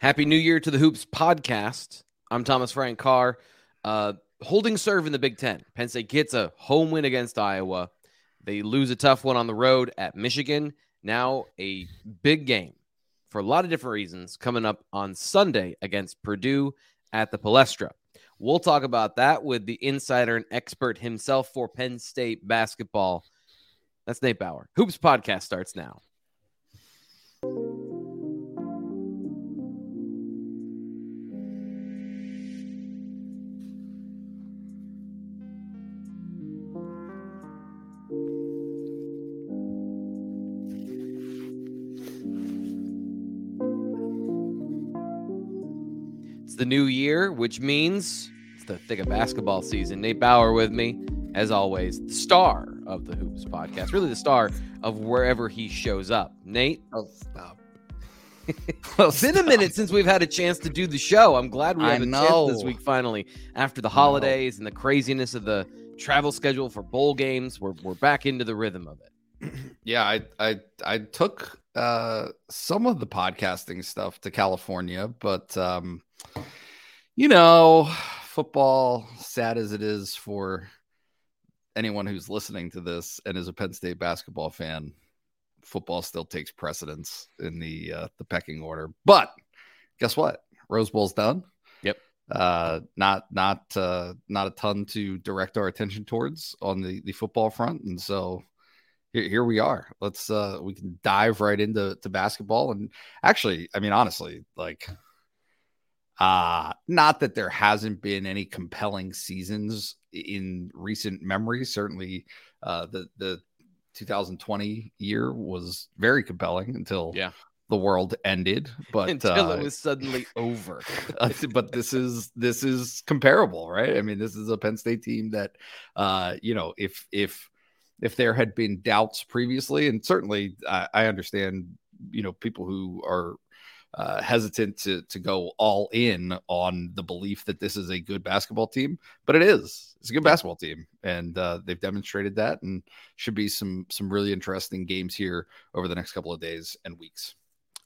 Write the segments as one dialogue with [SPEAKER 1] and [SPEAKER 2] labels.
[SPEAKER 1] Happy New Year to the Hoops podcast. I'm Thomas Frank Carr. Uh, holding serve in the Big Ten. Penn State gets a home win against Iowa. They lose a tough one on the road at Michigan. Now a big game for a lot of different reasons coming up on Sunday against Purdue at the Palestra. We'll talk about that with the insider and expert himself for Penn State basketball. That's Nate Bauer. Hoops podcast starts now. The new year, which means it's the thick of basketball season. Nate Bauer with me, as always, the star of the Hoops podcast, really the star of wherever he shows up. Nate,
[SPEAKER 2] oh, stop.
[SPEAKER 1] well, it's been a minute since we've had a chance to do the show. I'm glad we have a chance this week finally. After the holidays and the craziness of the travel schedule for bowl games, we're we're back into the rhythm of it.
[SPEAKER 2] Yeah, I I I took uh some of the podcasting stuff to California, but um you know, football, sad as it is for anyone who's listening to this and is a Penn State basketball fan, football still takes precedence in the uh, the pecking order. But guess what? Rose Bowl's done.
[SPEAKER 1] Yep.
[SPEAKER 2] Uh, not not uh, not a ton to direct our attention towards on the the football front, and so here, here we are. Let's uh, we can dive right into to basketball. And actually, I mean, honestly, like uh, not that there hasn't been any compelling seasons in recent memory. Certainly, uh, the the 2020 year was very compelling until
[SPEAKER 1] yeah.
[SPEAKER 2] the world ended. But
[SPEAKER 1] until uh, it was suddenly over.
[SPEAKER 2] but this is this is comparable, right? I mean, this is a Penn State team that, uh, you know, if if if there had been doubts previously, and certainly I, I understand, you know, people who are uh, hesitant to to go all in on the belief that this is a good basketball team, but it is. It's a good basketball team, and uh, they've demonstrated that, and should be some some really interesting games here over the next couple of days and weeks.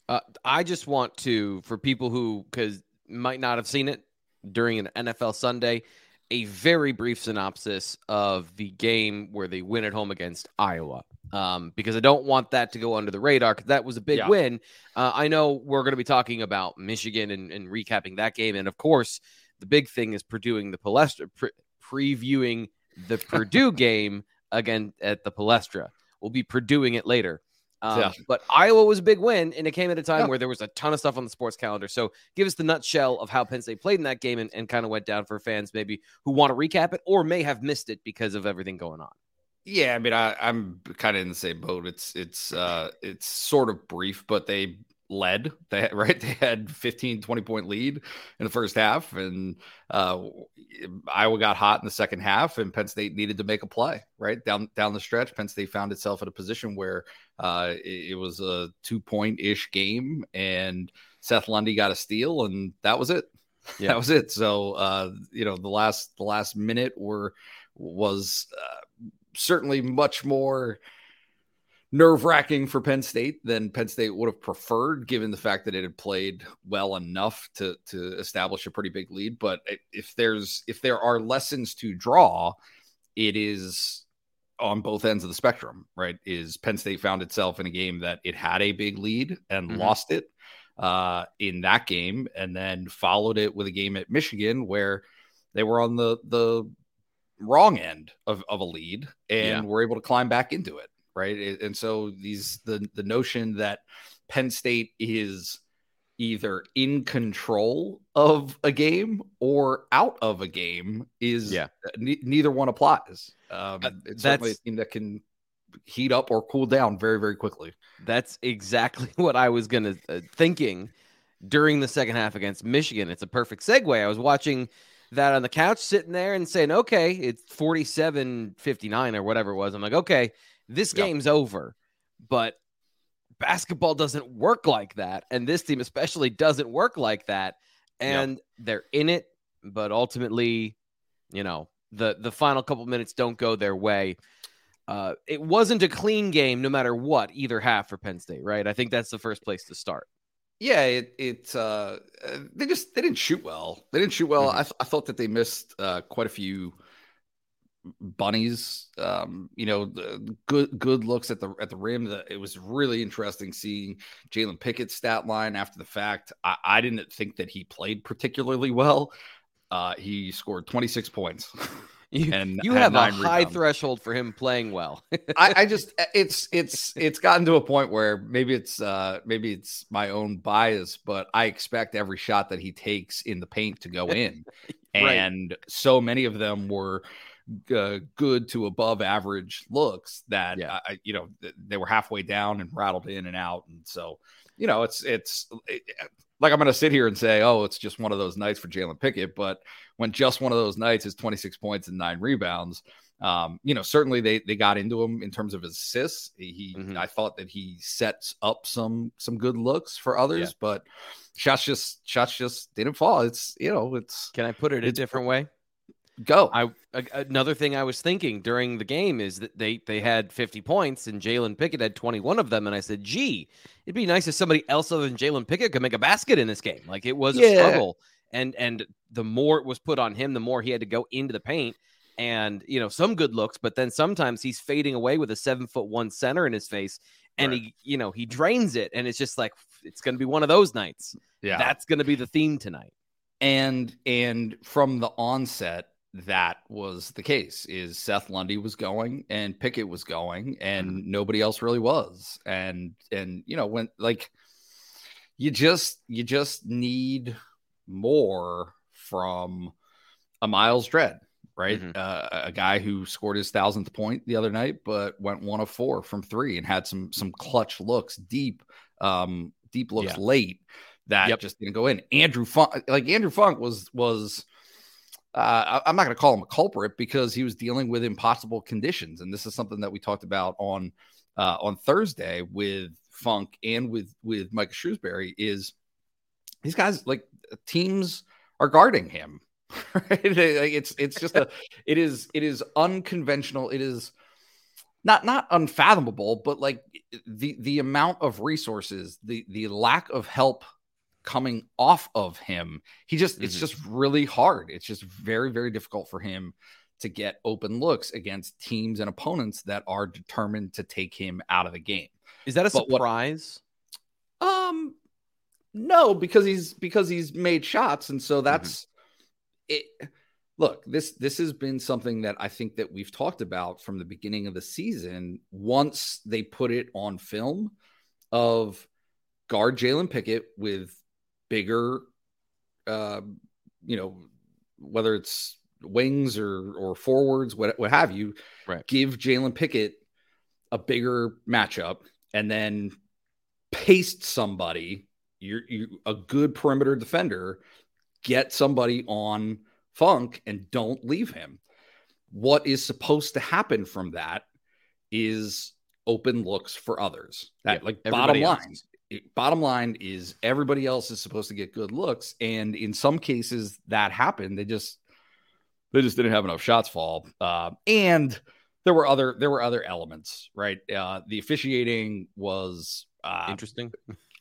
[SPEAKER 1] Uh, I just want to for people who because might not have seen it during an NFL Sunday a very brief synopsis of the game where they win at home against Iowa. Um, because I don't want that to go under the radar because that was a big yeah. win. Uh, I know we're going to be talking about Michigan and, and, recapping that game. And of course, the big thing is Purdueing the Palestra, pre- previewing the Purdue game again at the Palestra. We'll be Purdueing it later. Um, yeah. But Iowa was a big win, and it came at a time yeah. where there was a ton of stuff on the sports calendar. So give us the nutshell of how Penn State played in that game and, and kind of went down for fans maybe who want to recap it or may have missed it because of everything going on.
[SPEAKER 2] Yeah, I mean, I, I'm kind of in the same boat. It's it's uh it's sort of brief, but they led they right they had 15 20 point lead in the first half and uh iowa got hot in the second half and penn state needed to make a play right down down the stretch penn state found itself in a position where uh it, it was a two point ish game and seth lundy got a steal and that was it yeah. that was it so uh you know the last the last minute were was uh, certainly much more nerve wracking for Penn State than Penn State would have preferred, given the fact that it had played well enough to to establish a pretty big lead. But if there's if there are lessons to draw, it is on both ends of the spectrum, right? Is Penn State found itself in a game that it had a big lead and mm-hmm. lost it uh, in that game, and then followed it with a game at Michigan where they were on the the wrong end of, of a lead and yeah. were able to climb back into it right? And so these the the notion that Penn State is either in control of a game or out of a game is
[SPEAKER 1] yeah
[SPEAKER 2] n- neither one applies. Um, uh, it's certainly a team that can heat up or cool down very very quickly.
[SPEAKER 1] That's exactly what I was gonna uh, thinking during the second half against Michigan. It's a perfect segue. I was watching that on the couch, sitting there and saying, okay, it's 47 59 or whatever it was. I'm like, okay, this game's yep. over. But basketball doesn't work like that. And this team, especially, doesn't work like that. And yep. they're in it, but ultimately, you know, the the final couple minutes don't go their way. Uh, it wasn't a clean game, no matter what, either half for Penn State, right? I think that's the first place to start.
[SPEAKER 2] Yeah, it it uh, they just they didn't shoot well. They didn't shoot well. Mm-hmm. I, th- I thought that they missed uh, quite a few bunnies. Um, you know, good good looks at the at the rim. The, it was really interesting seeing Jalen Pickett's stat line after the fact. I, I didn't think that he played particularly well. Uh, he scored 26 points.
[SPEAKER 1] You, and you have a high rebounds. threshold for him playing well.
[SPEAKER 2] I, I, just it's it's it's gotten to a point where maybe it's uh maybe it's my own bias, but I expect every shot that he takes in the paint to go in, right. and so many of them were uh, good to above average looks that yeah. I, you know they were halfway down and rattled in and out, and so you know it's it's it, like I'm going to sit here and say, oh, it's just one of those nights for Jalen Pickett, but when just one of those nights is 26 points and nine rebounds, um, you know, certainly they they got into him in terms of his assists. He, mm-hmm. I thought that he sets up some some good looks for others, yeah. but shots just shots just didn't fall. It's you know, it's.
[SPEAKER 1] Can I put it a different way?
[SPEAKER 2] Go.
[SPEAKER 1] I another thing I was thinking during the game is that they they had 50 points and Jalen Pickett had 21 of them, and I said, "Gee, it'd be nice if somebody else other than Jalen Pickett could make a basket in this game." Like it was yeah. a struggle, and and the more it was put on him, the more he had to go into the paint. And you know, some good looks, but then sometimes he's fading away with a seven foot one center in his face, and right. he you know he drains it, and it's just like it's going to be one of those nights. Yeah, that's going to be the theme tonight.
[SPEAKER 2] And and from the onset that was the case is Seth Lundy was going and Pickett was going and mm-hmm. nobody else really was. And and you know, when like you just you just need more from a Myles Dread, right? Mm-hmm. Uh, a guy who scored his thousandth point the other night, but went one of four from three and had some some clutch looks deep, um, deep looks yeah. late that yep. just didn't go in. Andrew Funk, like Andrew Funk was was uh, I'm not going to call him a culprit because he was dealing with impossible conditions, and this is something that we talked about on uh, on Thursday with Funk and with with Mike Shrewsberry. Is these guys like teams are guarding him? Right? it's it's just a it is it is unconventional. It is not not unfathomable, but like the the amount of resources, the the lack of help coming off of him. He just, mm-hmm. it's just really hard. It's just very, very difficult for him to get open looks against teams and opponents that are determined to take him out of the game.
[SPEAKER 1] Is that a but surprise?
[SPEAKER 2] What, um, no, because he's because he's made shots, and so that's mm-hmm. it. Look, this this has been something that I think that we've talked about from the beginning of the season. Once they put it on film, of guard Jalen Pickett with bigger, uh, you know, whether it's wings or or forwards, what what have you,
[SPEAKER 1] right.
[SPEAKER 2] give Jalen Pickett a bigger matchup, and then paste somebody. You're you a good perimeter defender. Get somebody on Funk and don't leave him. What is supposed to happen from that is open looks for others. That yeah, like bottom line, bottom line is everybody else is supposed to get good looks and in some cases that happened. They just they just didn't have enough shots fall. Uh, and there were other there were other elements right? Uh, the officiating was uh,
[SPEAKER 1] interesting.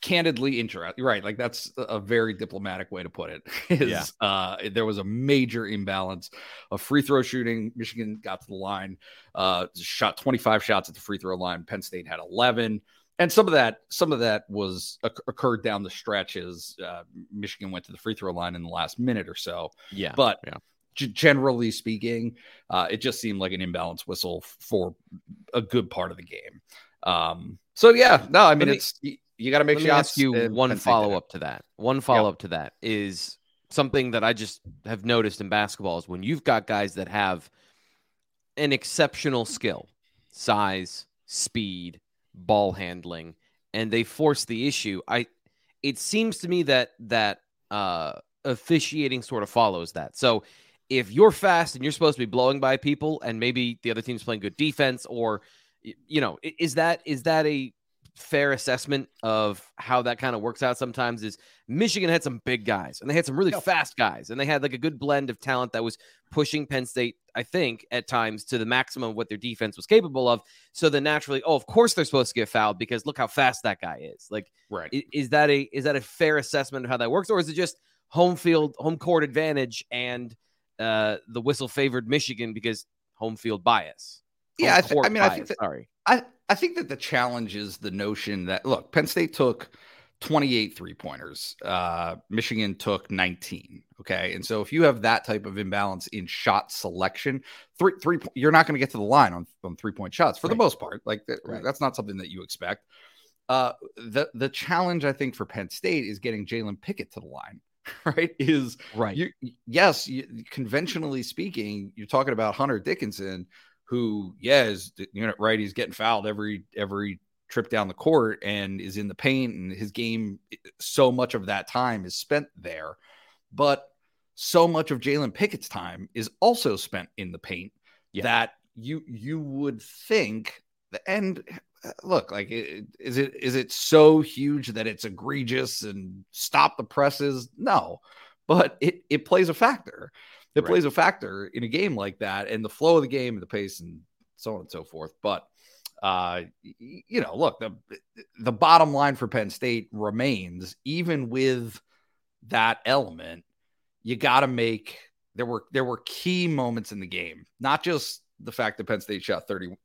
[SPEAKER 2] candidly interesting right like that's a very diplomatic way to put it is yeah. uh, there was a major imbalance. Of free throw shooting michigan got to the line uh, shot 25 shots at the free throw line. Penn state had 11 and some of that some of that was occurred down the stretch as uh, Michigan went to the free throw line in the last minute or so.
[SPEAKER 1] Yeah,
[SPEAKER 2] but
[SPEAKER 1] yeah.
[SPEAKER 2] G- generally speaking, uh, it just seemed like an imbalance whistle f- for a good part of the game. Um, so yeah, no, I mean me, it's you, you got to make
[SPEAKER 1] sure. Me ask you one follow up to that. One follow up to that is something that I just have noticed in basketball is when you've got guys that have an exceptional skill, size, speed ball handling and they force the issue. I it seems to me that that uh, officiating sort of follows that. So if you're fast and you're supposed to be blowing by people, and maybe the other team's playing good defense, or you know, is that is that a fair assessment of how that kind of works out sometimes is Michigan had some big guys and they had some really fast guys and they had like a good blend of talent that was pushing Penn State, I think, at times to the maximum of what their defense was capable of. So then naturally, oh, of course they're supposed to get fouled because look how fast that guy is. Like,
[SPEAKER 2] right?
[SPEAKER 1] Is, that a is that a fair assessment of how that works, or is it just home field, home court advantage and uh, the whistle favored Michigan because home field bias?
[SPEAKER 2] Home yeah, I, th- I mean,
[SPEAKER 1] bias,
[SPEAKER 2] I think that,
[SPEAKER 1] sorry.
[SPEAKER 2] I I think that the challenge is the notion that look, Penn State took 28 three pointers. Uh, Michigan took 19. Okay. And so if you have that type of imbalance in shot selection, three, three, you're not going to get to the line on, on three point shots for right. the most part. Like that, right. that's not something that you expect. Uh, the, the challenge I think for Penn State is getting Jalen Pickett to the line. Right is
[SPEAKER 1] right.
[SPEAKER 2] You, yes, you, conventionally speaking, you're talking about Hunter Dickinson, who, yeah, is you know right. He's getting fouled every every trip down the court and is in the paint, and his game eh, so much of that time is spent there. But so much of Jalen Pickett's time is also spent in the paint yeah. that you you would think and uh, look like eh, is it is it so huge that it's egregious and stop the presses no but it it plays a factor it right. plays a factor in a game like that and the flow of the game and the pace and so on and so forth. But uh, you know, look, the the bottom line for Penn State remains even with that element, you got to make there were there were key moments in the game, not just the fact that Penn State shot 32%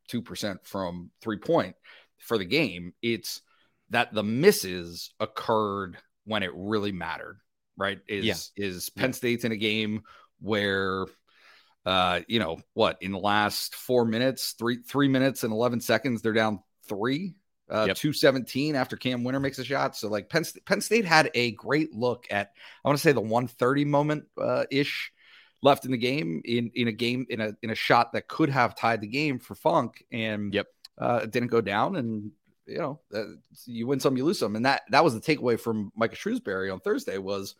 [SPEAKER 2] from three point for the game. It's that the misses occurred when it really mattered, right? Is yeah. is Penn. State's in a game where uh, you know what in the last four minutes, three three minutes and eleven seconds, they're down three, uh, yep. two seventeen after Cam Wynter makes a shot. So like Penn, Penn State had a great look at I want to say the one thirty moment uh, ish left in the game in in a game in a in a shot that could have tied the game for Funk and
[SPEAKER 1] yep
[SPEAKER 2] uh, it didn't go down and you know uh, you win some you lose some and that that was the takeaway from Micah Shrewsberry on Thursday was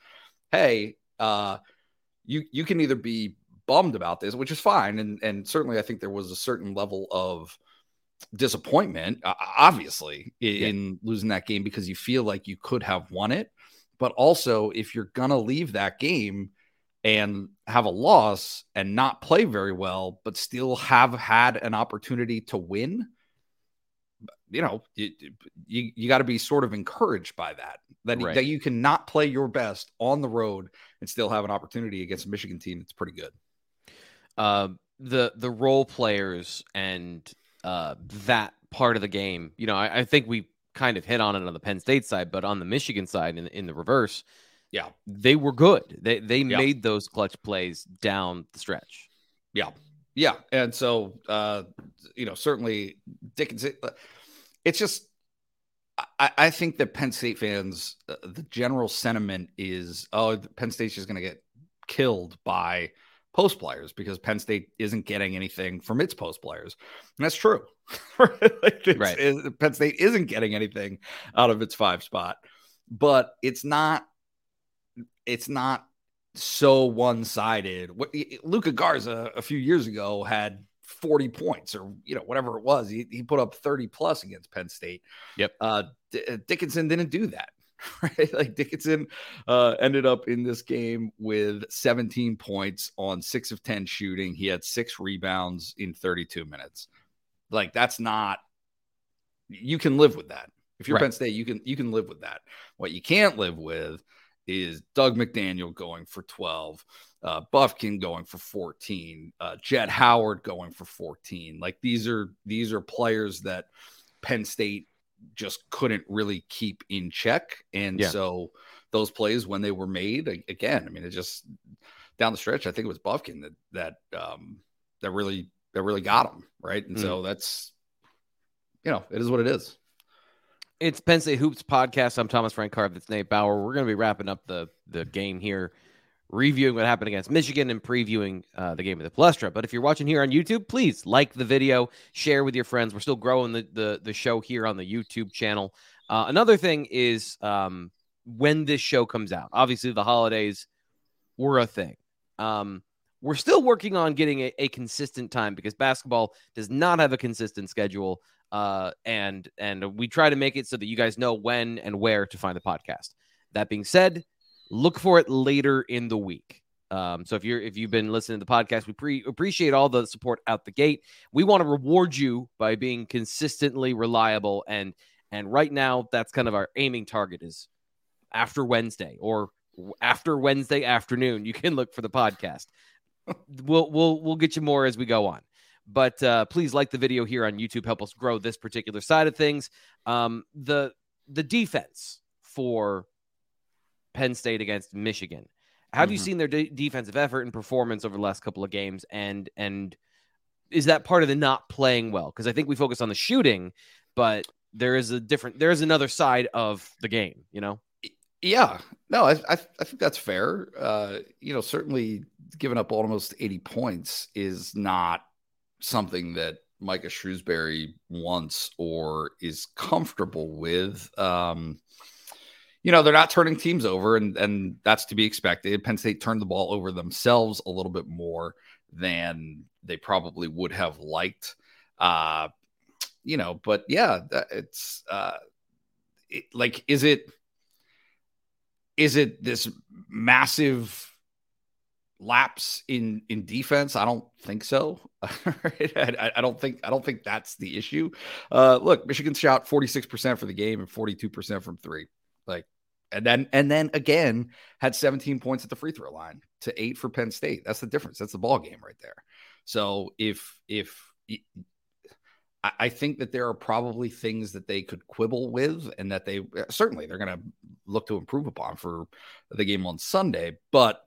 [SPEAKER 2] hey uh you you can either be bummed about this, which is fine, and and certainly I think there was a certain level of disappointment, obviously, in, yeah. in losing that game because you feel like you could have won it, but also if you're gonna leave that game and have a loss and not play very well, but still have had an opportunity to win, you know, you you, you got to be sort of encouraged by that that, right. that you cannot play your best on the road and still have an opportunity against a Michigan team that's pretty good.
[SPEAKER 1] Uh, the the role players and uh, that part of the game, you know, I, I, think we kind of hit on it on the Penn State side, but on the Michigan side, in, in the reverse,
[SPEAKER 2] yeah,
[SPEAKER 1] they were good. They they yeah. made those clutch plays down the stretch.
[SPEAKER 2] Yeah, yeah, and so uh, you know, certainly Dickinson. It's just I, I think that Penn State fans, uh, the general sentiment is, oh, Penn State's just going to get killed by post players because Penn State isn't getting anything from its post players. And that's true. like right. It, Penn State isn't getting anything out of its five spot, but it's not, it's not so one sided. Luka Garza a few years ago had 40 points or you know whatever it was. He, he put up 30 plus against penn state.
[SPEAKER 1] Yep.
[SPEAKER 2] Uh, D- uh, dickinson didn't do that right? Like dickinson uh, ended up in this game with 17 points on 6 of 10 shooting. He had 6 rebounds in 32 minutes. Like that's not you can live with that. If you're right. penn state you can you can live with that. What you can't live with is Dug McDaniel going for 12 uh, Bufkin going for 14, uh, Jett Howard going for 14. Like these are these are players that Penn State just couldn't really keep in check, and yeah. so those plays when they were made again, I mean, it just down the stretch. I think it was Bufkin that that um, that really that really got him right, and mm. so that's you know it is what it is.
[SPEAKER 1] It's Penn State Hoops podcast. I'm Thomas Frank Carr. That's Nate Bauer. We're going to be wrapping up the the game here reviewing what happened against Michigan and previewing uh, the game of the Palestra. But if you're watching here on YouTube, please like the video, share with your friends. We're still growing the the, the show here on the YouTube channel. Uh, another thing is um, when this show comes out. Obviously, the holidays were a thing. Um, we're still working on getting a, a, consistent time because basketball does not have a consistent schedule. Uh, and and we try to make it so that you guys know when and where to find the podcast. That being said, look for it later in the week. Um, so if you're if you've been listening to the podcast, we pre- appreciate all the support out the gate. We want to reward you by being consistently reliable and and right now that's kind of our aiming target is after Wednesday or after Wednesday afternoon. You can look for the podcast. we'll we'll we'll get you more as we go on. But uh, please like the video here on YouTube. Help us grow this particular side of things. Um, the the defense for Penn State against Michigan have mm-hmm. you seen their de- defensive effort and performance over the last couple of games? And and is that part of the not playing well? Because I think we focus on the shooting, but there is a different there is another side of the game. You know.
[SPEAKER 2] Yeah, no, I, I, I think that's fair. Uh, you know, certainly giving up almost 80 points is not something that Micah Shrewsberry wants or is comfortable with. Um, you know, they're not turning teams over, and and that's to be expected. Penn State turned the ball over themselves a little bit more than they probably would have liked. Uh, you know, but yeah, it's uh, it, like, is it is it this massive lapse in in defense? I don't think so. I, I, don't think I don't think that's the issue. Uh, look, Michigan shot forty six percent for the game and forty two percent from three. Like, and then and then again had 17 points at the free throw line to eight for Penn State. That's the difference. That's the ball game right there. So if if I think that there are probably things that they could quibble with, and that they certainly they're going to look to improve upon for the game on Sunday. But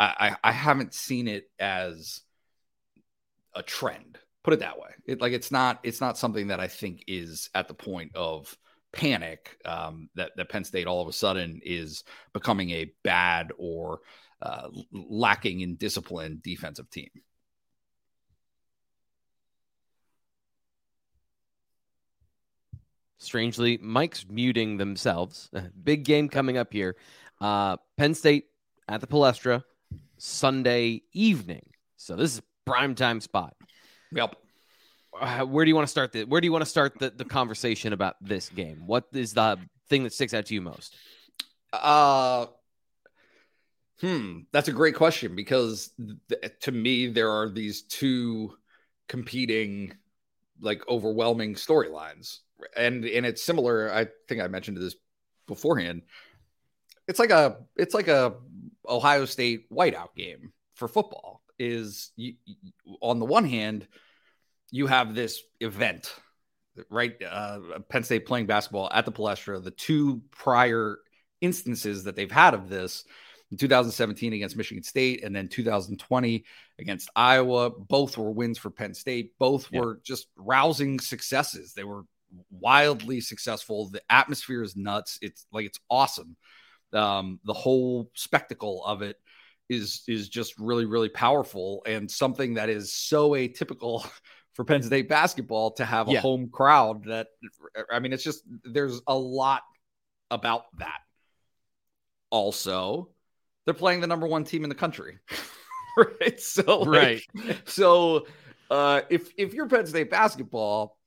[SPEAKER 2] I, I haven't seen it as a trend. Put it that way. It like it's not it's not something that I think is at the point of panic um, that, that Penn State all of a sudden is becoming a bad or uh, lacking in discipline defensive team.
[SPEAKER 1] Strangely, Mike's muting themselves. Big game coming up here. Uh, Penn State at the Palestra Sunday evening. So this is prime time spot.
[SPEAKER 2] Yep
[SPEAKER 1] uh, where do you want to start the where do you want to start the, the conversation about this game? What is the thing that sticks out to you most?
[SPEAKER 2] Uh hmm, that's a great question because th- to me there are these two competing like overwhelming storylines. And and it's similar, I think I mentioned this beforehand. It's like a it's like a Ohio State whiteout game for football is you, on the one hand, you have this event, right? Uh, Penn State playing basketball at the Palestra. The two prior instances that they've had of this in 2017 against Michigan State and then 2020 against Iowa. Both were wins for Penn State. Both yeah. were just rousing successes. They were wildly successful. The atmosphere is nuts. It's like it's awesome. Um, the whole spectacle of it is is just really really powerful and something that is so atypical for Penn State basketball to have a yeah. home crowd that I mean it's just there's a lot about that. Also, they're playing the number 1 team in the country. right? So
[SPEAKER 1] right.
[SPEAKER 2] so uh if if you're Penn State basketball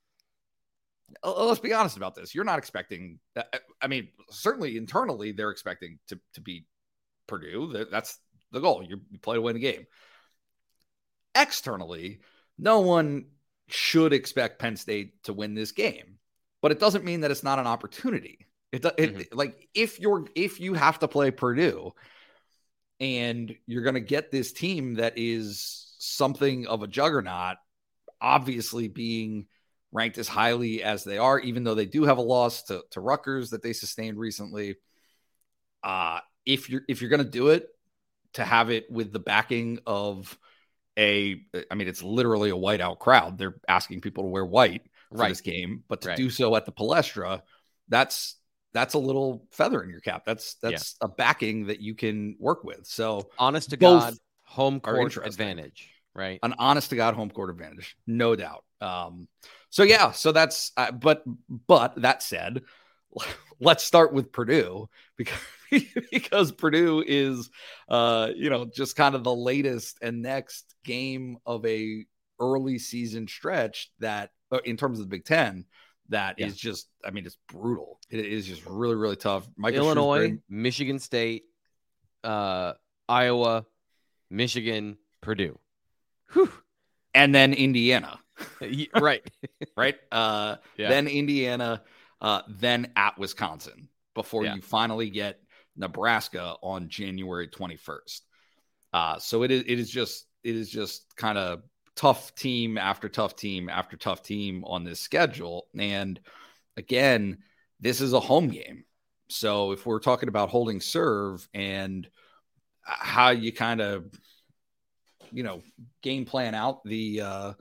[SPEAKER 2] let's be honest about this. You're not expecting. Uh, I mean, certainly internally, they're expecting to, to beat Purdue. That's the goal. You play to win the game. Externally, no one should expect Penn State to win this game, but it doesn't mean that it's not an opportunity. It, it mm-hmm. like if you're if you have to play Purdue and you're going to get this team that is something of a juggernaut, obviously being ranked as highly as they are, even though they do have a loss to, to Rutgers that they sustained recently. Uh, if you're if you're going to do it, to have it with the backing of a I mean, it's literally a whiteout crowd. They're asking people to wear white for right. this game, but to right. do so at the Palestra, that's that's a little feather in your cap. That's that's yeah. a backing that you can work with. So
[SPEAKER 1] honest to God, home court advantage, right?
[SPEAKER 2] An honest to God home court advantage, no doubt. Um, so yeah, so that's uh, but but that said, let's start with Purdue because because Purdue is uh you know just kind of the latest and next game of a early season stretch that uh, in terms of the Big 10 that yeah. is just I mean it's brutal. It is just really really tough.
[SPEAKER 1] Michael Illinois, Michigan State, uh Iowa, Michigan, Purdue.
[SPEAKER 2] Whew. And then Indiana.
[SPEAKER 1] Right.
[SPEAKER 2] right. Uh, yeah. Then Indiana, uh, then at Wisconsin before yeah. you finally get Nebraska on January 21st. Uh, so it is, it is just, it is just kind of tough team after tough team after tough team on this schedule. And again, this is a home game. So if we're talking about holding serve and how you kind of you know game plan out the uh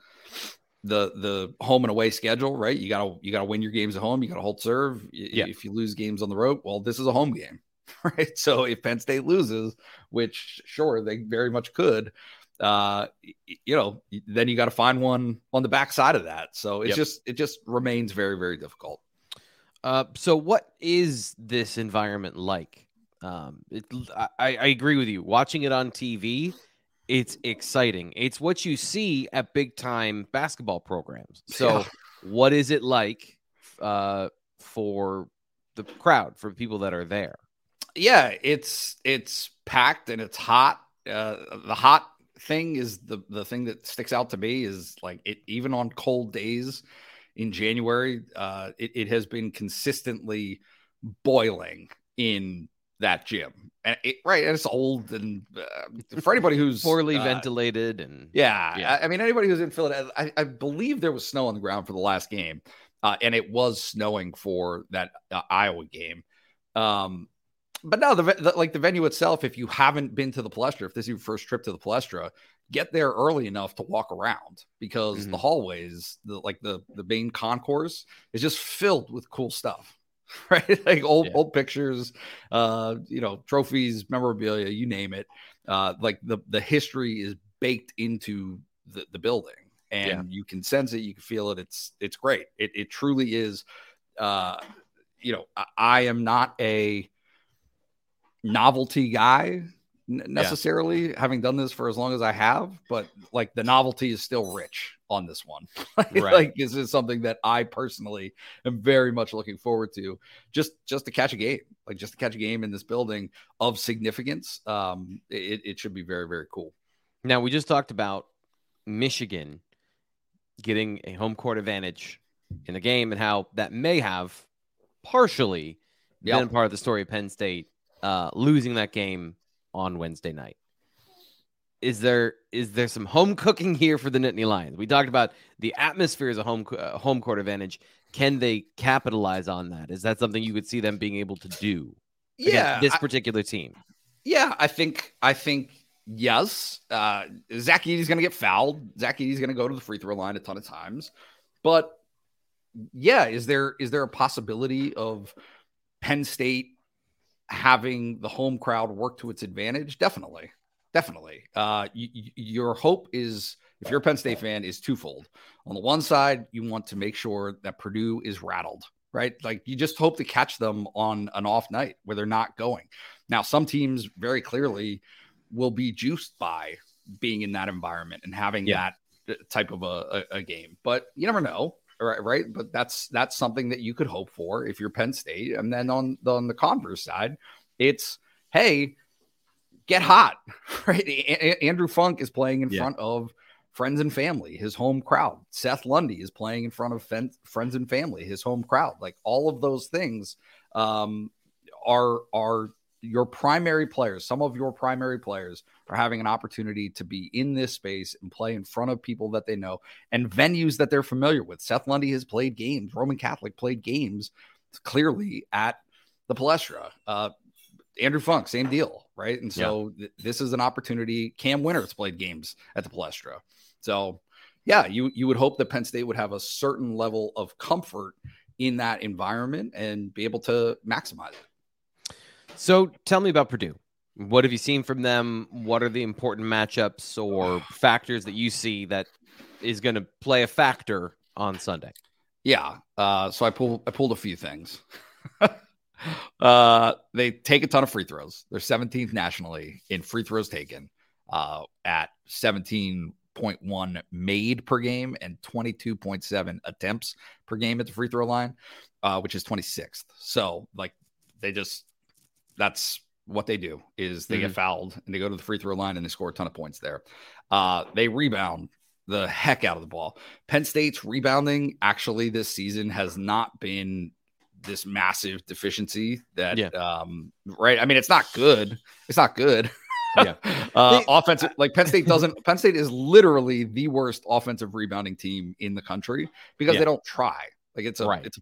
[SPEAKER 2] the the home and away schedule right? You gotta you gotta win your games at home you gotta hold serve. Yeah. if you lose games on the road well this is a home game right? So if penn state loses which sure they very much could uh you know then you got to find one on the backside of that. So it's yep. just it just remains very very difficult.
[SPEAKER 1] Uh so what is this environment like? Um it, I, I agree with you. Watching it on tv it's exciting. It's what you see at big time basketball programs. So, yeah. what is it like uh, for the crowd, for people that are there?
[SPEAKER 2] Yeah, it's it's packed and it's hot. Uh, the hot thing is the the thing that sticks out to me is like it even on cold days in January, uh, it, it has been consistently boiling in that gym. And it, right, and it's old, and uh, for anybody who's
[SPEAKER 1] poorly uh, ventilated, and
[SPEAKER 2] yeah, yeah, I, I, mean anybody who's in Philadelphia, I, I, believe there was snow on the ground for the last game, uh, and it was snowing for that uh, Iowa game. Um, but no, the, the, like the venue itself, if you haven't been to the Palestra, if this is your first trip to the Palestra, get there early enough to walk around because mm-hmm. the hallways, the like the the main concourse, is just filled with cool stuff. right? like old yeah. old pictures, uh, you know, trophies, memorabilia, you name it. Uh, like the the history is baked into the, the building, and yeah. you can sense it, you can feel it. It's it's great. It it truly is. Uh, you know, I, I am not a novelty guy necessarily yeah. having done this for as long as I have, but like the novelty is still rich on this one. right. Like this is something that I personally am very much looking forward to just just to catch a game, like just to catch a game in this building of significance. Um, it, it should be very, very cool.
[SPEAKER 1] Now we just talked about Michigan getting a home court advantage in the game and how that may have partially yep. been part of the story of Penn State uh, losing that game on Wednesday night. Is there is there some home cooking here for the Nittany Lions? We talked about the atmosphere as a home uh, home court advantage. Can they capitalize on that? Is that something you could see them being able to do?
[SPEAKER 2] Yeah,
[SPEAKER 1] this particular I, team.
[SPEAKER 2] Yeah, I think I think yes. Uh, Zach Edey's going to get fouled. Zach Edey's going to go to the free throw line a ton of times, but yeah, is there is there a possibility of Penn State having the home crowd work to its advantage? Definitely. Definitely. Uh, your hope is, if you're a Penn State fan, is twofold. On the one side, you want to make sure that Purdue is rattled, right? Like you just hope to catch them on an off night where they're not going. Now, some teams very clearly will be juiced by being in that environment and having yeah. that uh, type of a, a, a game, but you never know right right but that's that's something that you could hope for if you're penn state and then on the, on the converse side it's hey get hot right a- andrew funk is playing in yeah. front of friends and family his home crowd seth lundy is playing in front of fen- friends and family his home crowd like all of those things um, are are your primary players, some of your primary players are having an opportunity to be in this space and play in front of people that they know and venues that they're familiar with. Seth Lundy has played games, Roman Catholic played games clearly at the Palestra. Uh, Andrew Funk, same deal, right? And so yeah. th- this is an opportunity. Cam Wynter's played games at the Palestra. So, yeah, you you would hope that Penn State would have a certain level of comfort in that environment and be able to maximize it.
[SPEAKER 1] So tell me about Purdue. What have you seen from them? What are the important matchups or factors that you see that is going to play a factor on Sunday?
[SPEAKER 2] Yeah. Uh, so I pulled I pulled a few things. uh, they take a ton of free throws. They're 17th nationally in free throws taken uh, at 17.1 made per game and 22.7 attempts per game at the free throw line, uh, which is 26th. So, like, they just, that's what they do is they mm-hmm. get fouled and they go to the free throw line and they score a ton of points there. Uh, they rebound the heck out of the ball. Penn State's rebounding actually this season has not been this massive deficiency that yeah. um right i mean it's not good it's not good yeah uh they, offensive like penn state doesn't penn state is literally the worst offensive rebounding team in the country because yeah. they don't try like it's a right. it's a,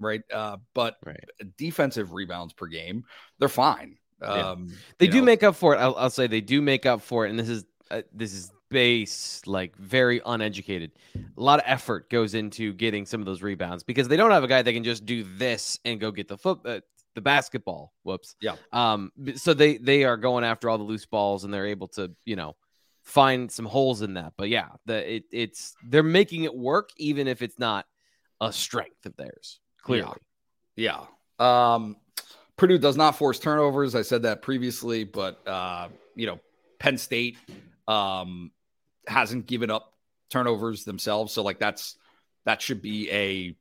[SPEAKER 2] right uh but right. defensive rebounds per game they're fine um
[SPEAKER 1] yeah. they do know. make up for it I'll, I'll, say they do make up for it and this is uh, this is base, like very uneducated. A lot of effort goes into getting some of those rebounds because they don't have a guy that can just do this and go get the foot, uh, the basketball. Whoops.
[SPEAKER 2] Yeah.
[SPEAKER 1] Um. So they they are going after all the loose balls and they're able to you know find some holes in that. But yeah, the it it's they're making it work even if it's not a strength of theirs. Clearly.
[SPEAKER 2] Yeah. yeah. Um. Purdue does not force turnovers. I said that previously, but uh, you know, Penn State um hasn't given up turnovers themselves. So like that's that should be a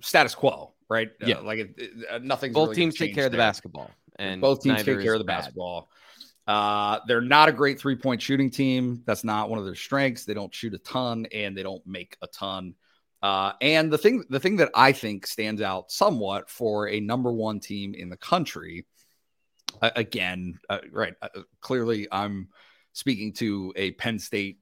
[SPEAKER 2] status quo, right?
[SPEAKER 1] Uh, yeah,
[SPEAKER 2] uh, like it, it, uh, nothing.
[SPEAKER 1] Both really teams take care there. of the basketball, and
[SPEAKER 2] both teams take care of the bad. basketball. Uh, they're not a great three point shooting team. That's not one of their strengths. They don't shoot a ton and they don't make a ton. Uh, and the thing, the thing that I think stands out somewhat for a number one team in the country again, uh, right? Uh, clearly, I'm speaking to a Penn State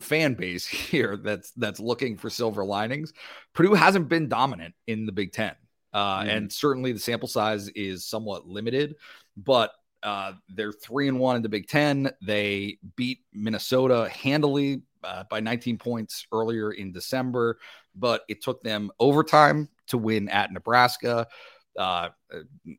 [SPEAKER 2] fan base here that's that's looking for silver linings. Purdue hasn't been dominant in the Big Ten, uh, mm. and certainly the sample size is somewhat limited. But uh, they're three and one in the Big Ten. They beat Minnesota handily uh, by 19 points earlier in December, but it took them overtime to win at Nebraska. Uh,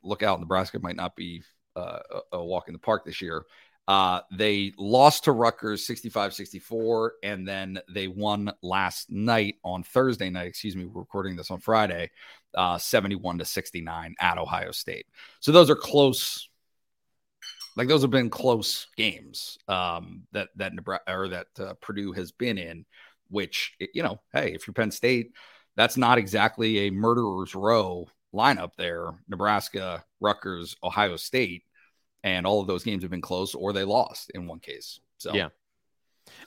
[SPEAKER 2] look out, Nebraska might not be uh, a walk in the park this year. Uh, they lost to Rutgers 65 64, and then they won last night on Thursday night. Excuse me, we're recording this on Friday, uh, 71 to 69 at Ohio State. So those are close. Like those have been close games um, that that Nebraska or that uh, Purdue has been in. Which you know, hey, if you're Penn State, that's not exactly a murderer's row lineup there. Nebraska, Rutgers, Ohio State and all of those games have been close or they lost in one case. So
[SPEAKER 1] yeah,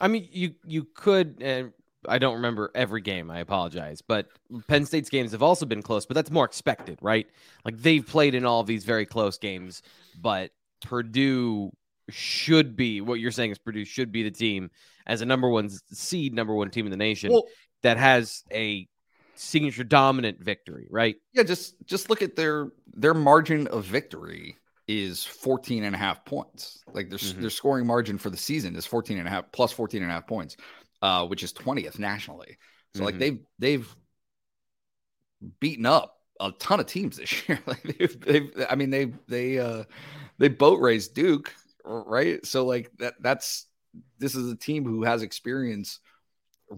[SPEAKER 1] I mean you you could and I don't remember every game. I apologize, but Penn State's games have also been close, but that's more expected, right? Like they've played in all of these very close games, but Purdue should be what you're saying is Purdue should be the team as a number one seed, number one team in the nation well, that has a signature dominant victory, right?
[SPEAKER 2] Yeah, just just look at their their margin of victory is 14 and a half points. Like their, mm-hmm. their scoring margin for the season is 14 and a half plus 14 and a half points, uh, which is 20th nationally. So mm-hmm. like they've they've beaten up a ton of teams this year. like they've, they've I mean they they uh they boat raced Duke, right? So like that that's this is a team who has experience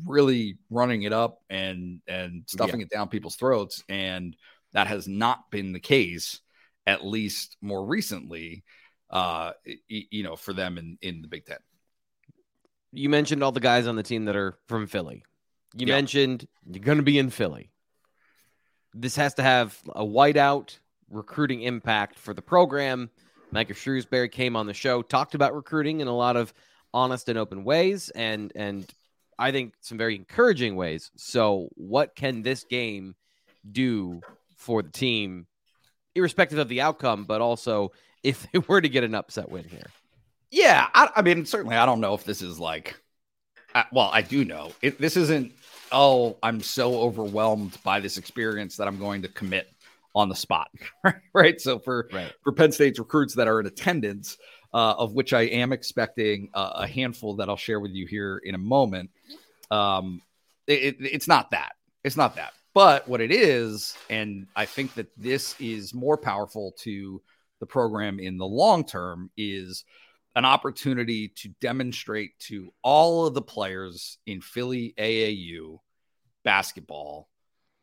[SPEAKER 2] really running it up and and stuffing yeah. it down people's throats and that has not been the case at least more recently, uh, you know, for them in, in the Big Ten.
[SPEAKER 1] You mentioned all the guys on the team that are from Philly. You yeah. mentioned you're going to be in Philly. This has to have a whiteout recruiting impact for the program. Micah Shrewsberry came on the show, talked about recruiting in a lot of honest and open ways, and and I think some very encouraging ways. So, what can this game do for the team irrespective of the outcome, but also if they were to get an upset win here.
[SPEAKER 2] Yeah, I, I mean, certainly, I don't know if this is like, uh, well, I do know it, this isn't. Oh, I'm so overwhelmed by this experience that I'm going to commit on the spot, right? So for right. for Penn State's recruits that are in attendance, uh, of which I am expecting uh, a handful that I'll share with you here in a moment. Um, it, it's not that. It's not that. But what it is, and I think that this is more powerful to the program in the long term, is an opportunity to demonstrate to all of the players in Philly AAU basketball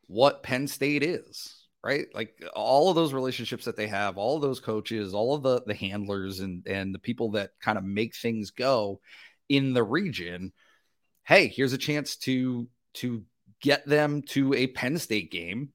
[SPEAKER 2] what Penn State is, right? Like all of those relationships that they have, all of those coaches, all of the the handlers and and the people that kind of make things go in the region. Hey, here's a chance to to get them to a Penn State game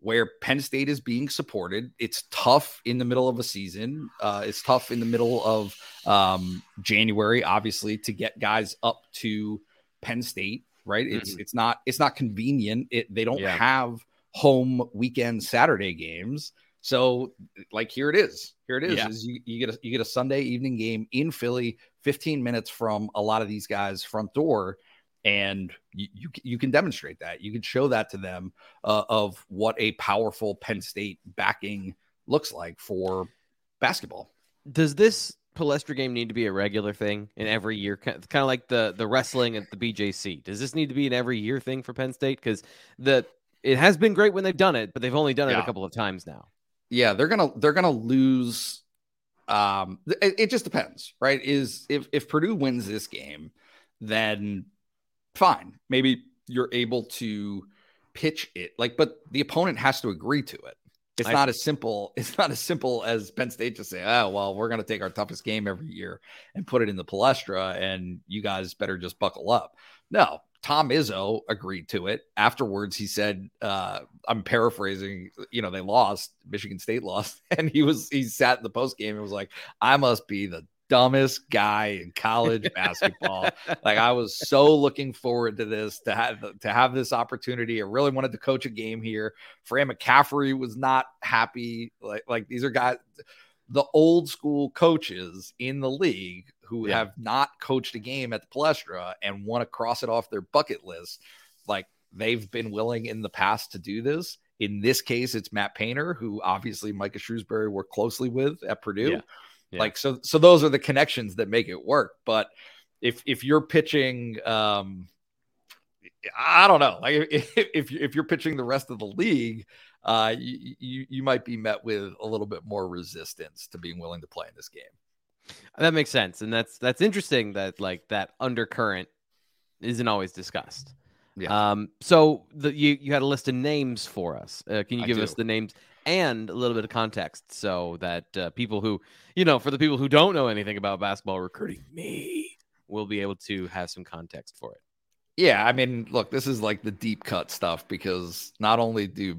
[SPEAKER 2] where Penn State is being supported. It's tough in the middle of a season. Uh, it's tough in the middle of um, January, obviously, to get guys up to Penn State. Right? Mm-hmm. It's it's not it's not convenient. It they don't yeah. have home weekend Saturday games. So like here it is. Here it is. Yeah. is you, you get a you get a Sunday evening game in Philly, 15 minutes from a lot of these guys' front door and you, you, you can demonstrate that. You can show that to them uh, of what a powerful penn state backing looks like for basketball.
[SPEAKER 1] Does this palestra game need to be a regular thing in every year? Kind of like the the wrestling at the bjc does this need to be an every year thing for penn state? Because the it has been great when they've done it but they've only done it yeah. a couple of times now.
[SPEAKER 2] Yeah they're gonna they're gonna lose um it, it just depends right? Is if if purdue wins this game then fine. Maybe you're able to pitch it like, but the opponent has to agree to it. It's I, not as simple. It's not as simple as Penn State to say, "Oh, well, we're going to take our toughest game every year and put it in the Palestra, and you guys better just buckle up." No, Tom Izzo agreed to it. Afterwards, he said, uh, "I'm paraphrasing. You know, they lost. Michigan State lost, and he was he sat in the post game and was like, "I must be the dumbest guy in college basketball. like I was so looking forward to this to have to have this opportunity. I really wanted to coach a game here. Fran McCaffery was not happy. Like like these are guys the old school coaches in the league who yeah. have not coached a game at the Palestra and want to cross it off their bucket list. Like they've been willing in the past to do this. In this case, it's Matt Painter, who obviously Micah Shrewsberry worked closely with at Purdue. Yeah. Yeah. Like so so those are the connections that make it work. But if if you're pitching um I don't know. Like if if, if you're pitching the rest of the league, uh, you, you you might be met with a little bit more resistance to being willing to play in this game.
[SPEAKER 1] That makes sense, and that's that's interesting that like that undercurrent isn't always discussed. Yeah. Um. So the you you had a list of names for us. Uh, can you give us the names? And a little bit of context so that uh, people who, you know, for the people who don't know anything about basketball recruiting, me, will be able to have some context for it.
[SPEAKER 2] Yeah, I mean, look, this is like the deep cut stuff because not only do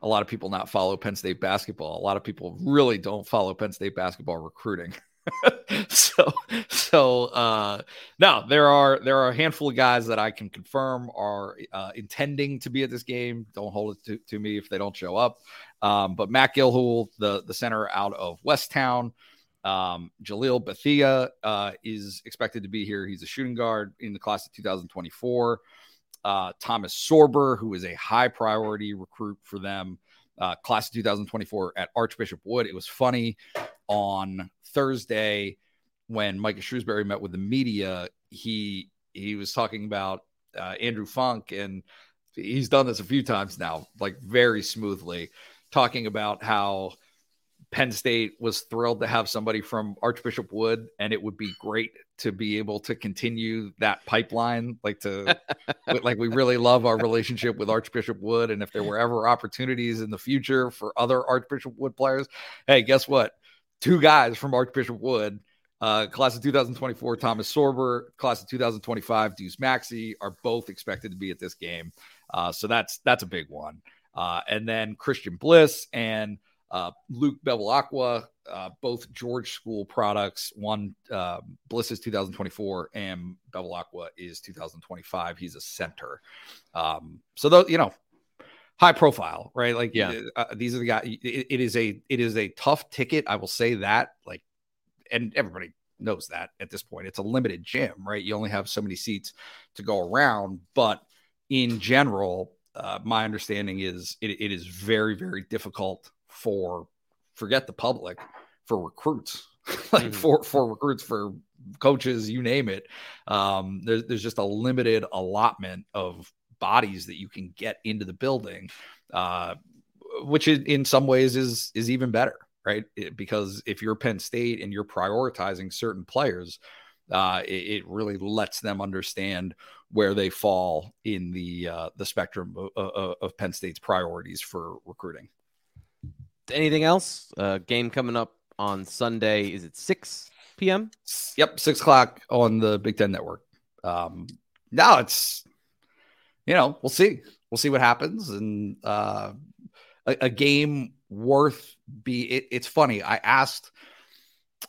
[SPEAKER 2] a lot of people not follow Penn State basketball, a lot of people really don't follow Penn State basketball recruiting. so so uh now there are there are a handful of guys that I can confirm are uh, intending to be at this game. Don't hold it to, to me if they don't show up. Um, but Matt Gilhooly, the the center out of Westtown, um, Jalil Bethea uh, is expected to be here. He's a shooting guard in the class of 2024. Uh, Thomas Sorber, who is a high priority recruit for them, uh, class of 2024 at Archbishop Wood. It was funny on Thursday when Micah Shrewsberry met with the media. He he was talking about uh, Andrew Funk, and he's done this a few times now, like very smoothly talking about how Penn State was thrilled to have somebody from Archbishop Wood, and it would be great to be able to continue that pipeline. Like to, like we really love our relationship with Archbishop Wood, and if there were ever opportunities in the future for other Archbishop Wood players, hey, guess what? Two guys from Archbishop Wood, uh, class of 2024, Thomas Sorber, class of 2025, Deuce Maxey, are both expected to be at this game. Uh, so that's that's a big one. Uh, and then Christian Bliss and uh, Luke Bevilacqua, uh, both George School products. One uh, Bliss is 2024 and Bevilacqua is 2025. He's a center. Um, so though you know, high profile, right? Like yeah, uh, these are the guys. It, it is a it is a tough ticket. I will say that. Like, and everybody knows that at this point. It's a limited gym, right? You only have so many seats to go around, but in general, uh, my understanding is it, it is very, very difficult for forget the public for recruits, like mm-hmm. for for recruits for coaches, you name it. Um, there's there's just a limited allotment of bodies that you can get into the building, uh, which in some ways is is even better, right? It, because if you're Penn State and you're prioritizing certain players, uh, it, it, really lets them understand where they fall in the uh, the spectrum of, of, of, Penn State's priorities for recruiting.
[SPEAKER 1] Anything else? Uh, game coming up on Sunday. Is it six p.m.?
[SPEAKER 2] Yep, six o'clock on the Big Ten Network. Um, now it's you know we'll see we'll see what happens and uh, a, a game worth be. It, it's funny. I asked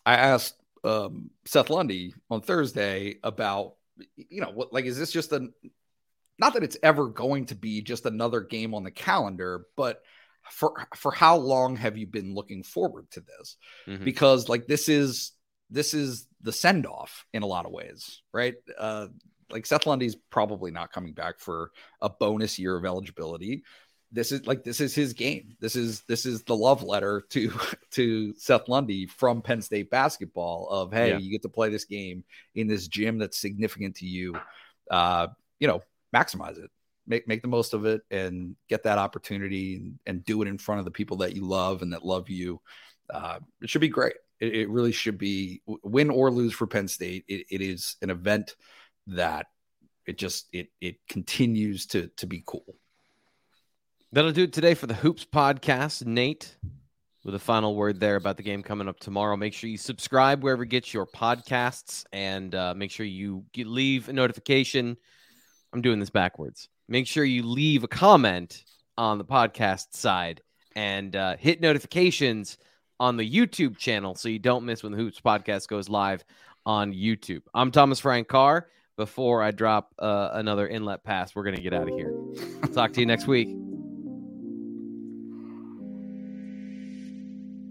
[SPEAKER 2] I asked um, Seth Lundy on Thursday about you know what like is this just a not that it's ever going to be just another game on the calendar, but for for how long have you been looking forward to this? Mm-hmm. Because like this is this is the send off in a lot of ways, right? Uh, like Seth Lundy's probably not coming back for a bonus year of eligibility this is like this is his game. This is this is the love letter to to Seth Lundy from Penn State basketball of hey, yeah. you get to play this game in this gym that's significant to you. Uh, you know, maximize it. Make make the most of it and get that opportunity and, and do it in front of the people that you love and that love you. Uh, it should be great. It, it, really should be win or lose for Penn State. It, it is an event that it just it it continues to to be cool.
[SPEAKER 1] That'll do it today for the Hoops podcast. Nate, with a final word there about the game coming up tomorrow. Make sure you subscribe wherever you get your podcasts and uh, make sure you get, leave a notification. I'm doing this backwards. Make sure you leave a comment on the podcast side and uh, hit notifications on the YouTube channel so you don't miss when the Hoops podcast goes live on YouTube. I'm Thomas Frank Carr. Before I drop uh, another inlet pass, we're going to get out of here. Talk to you next week.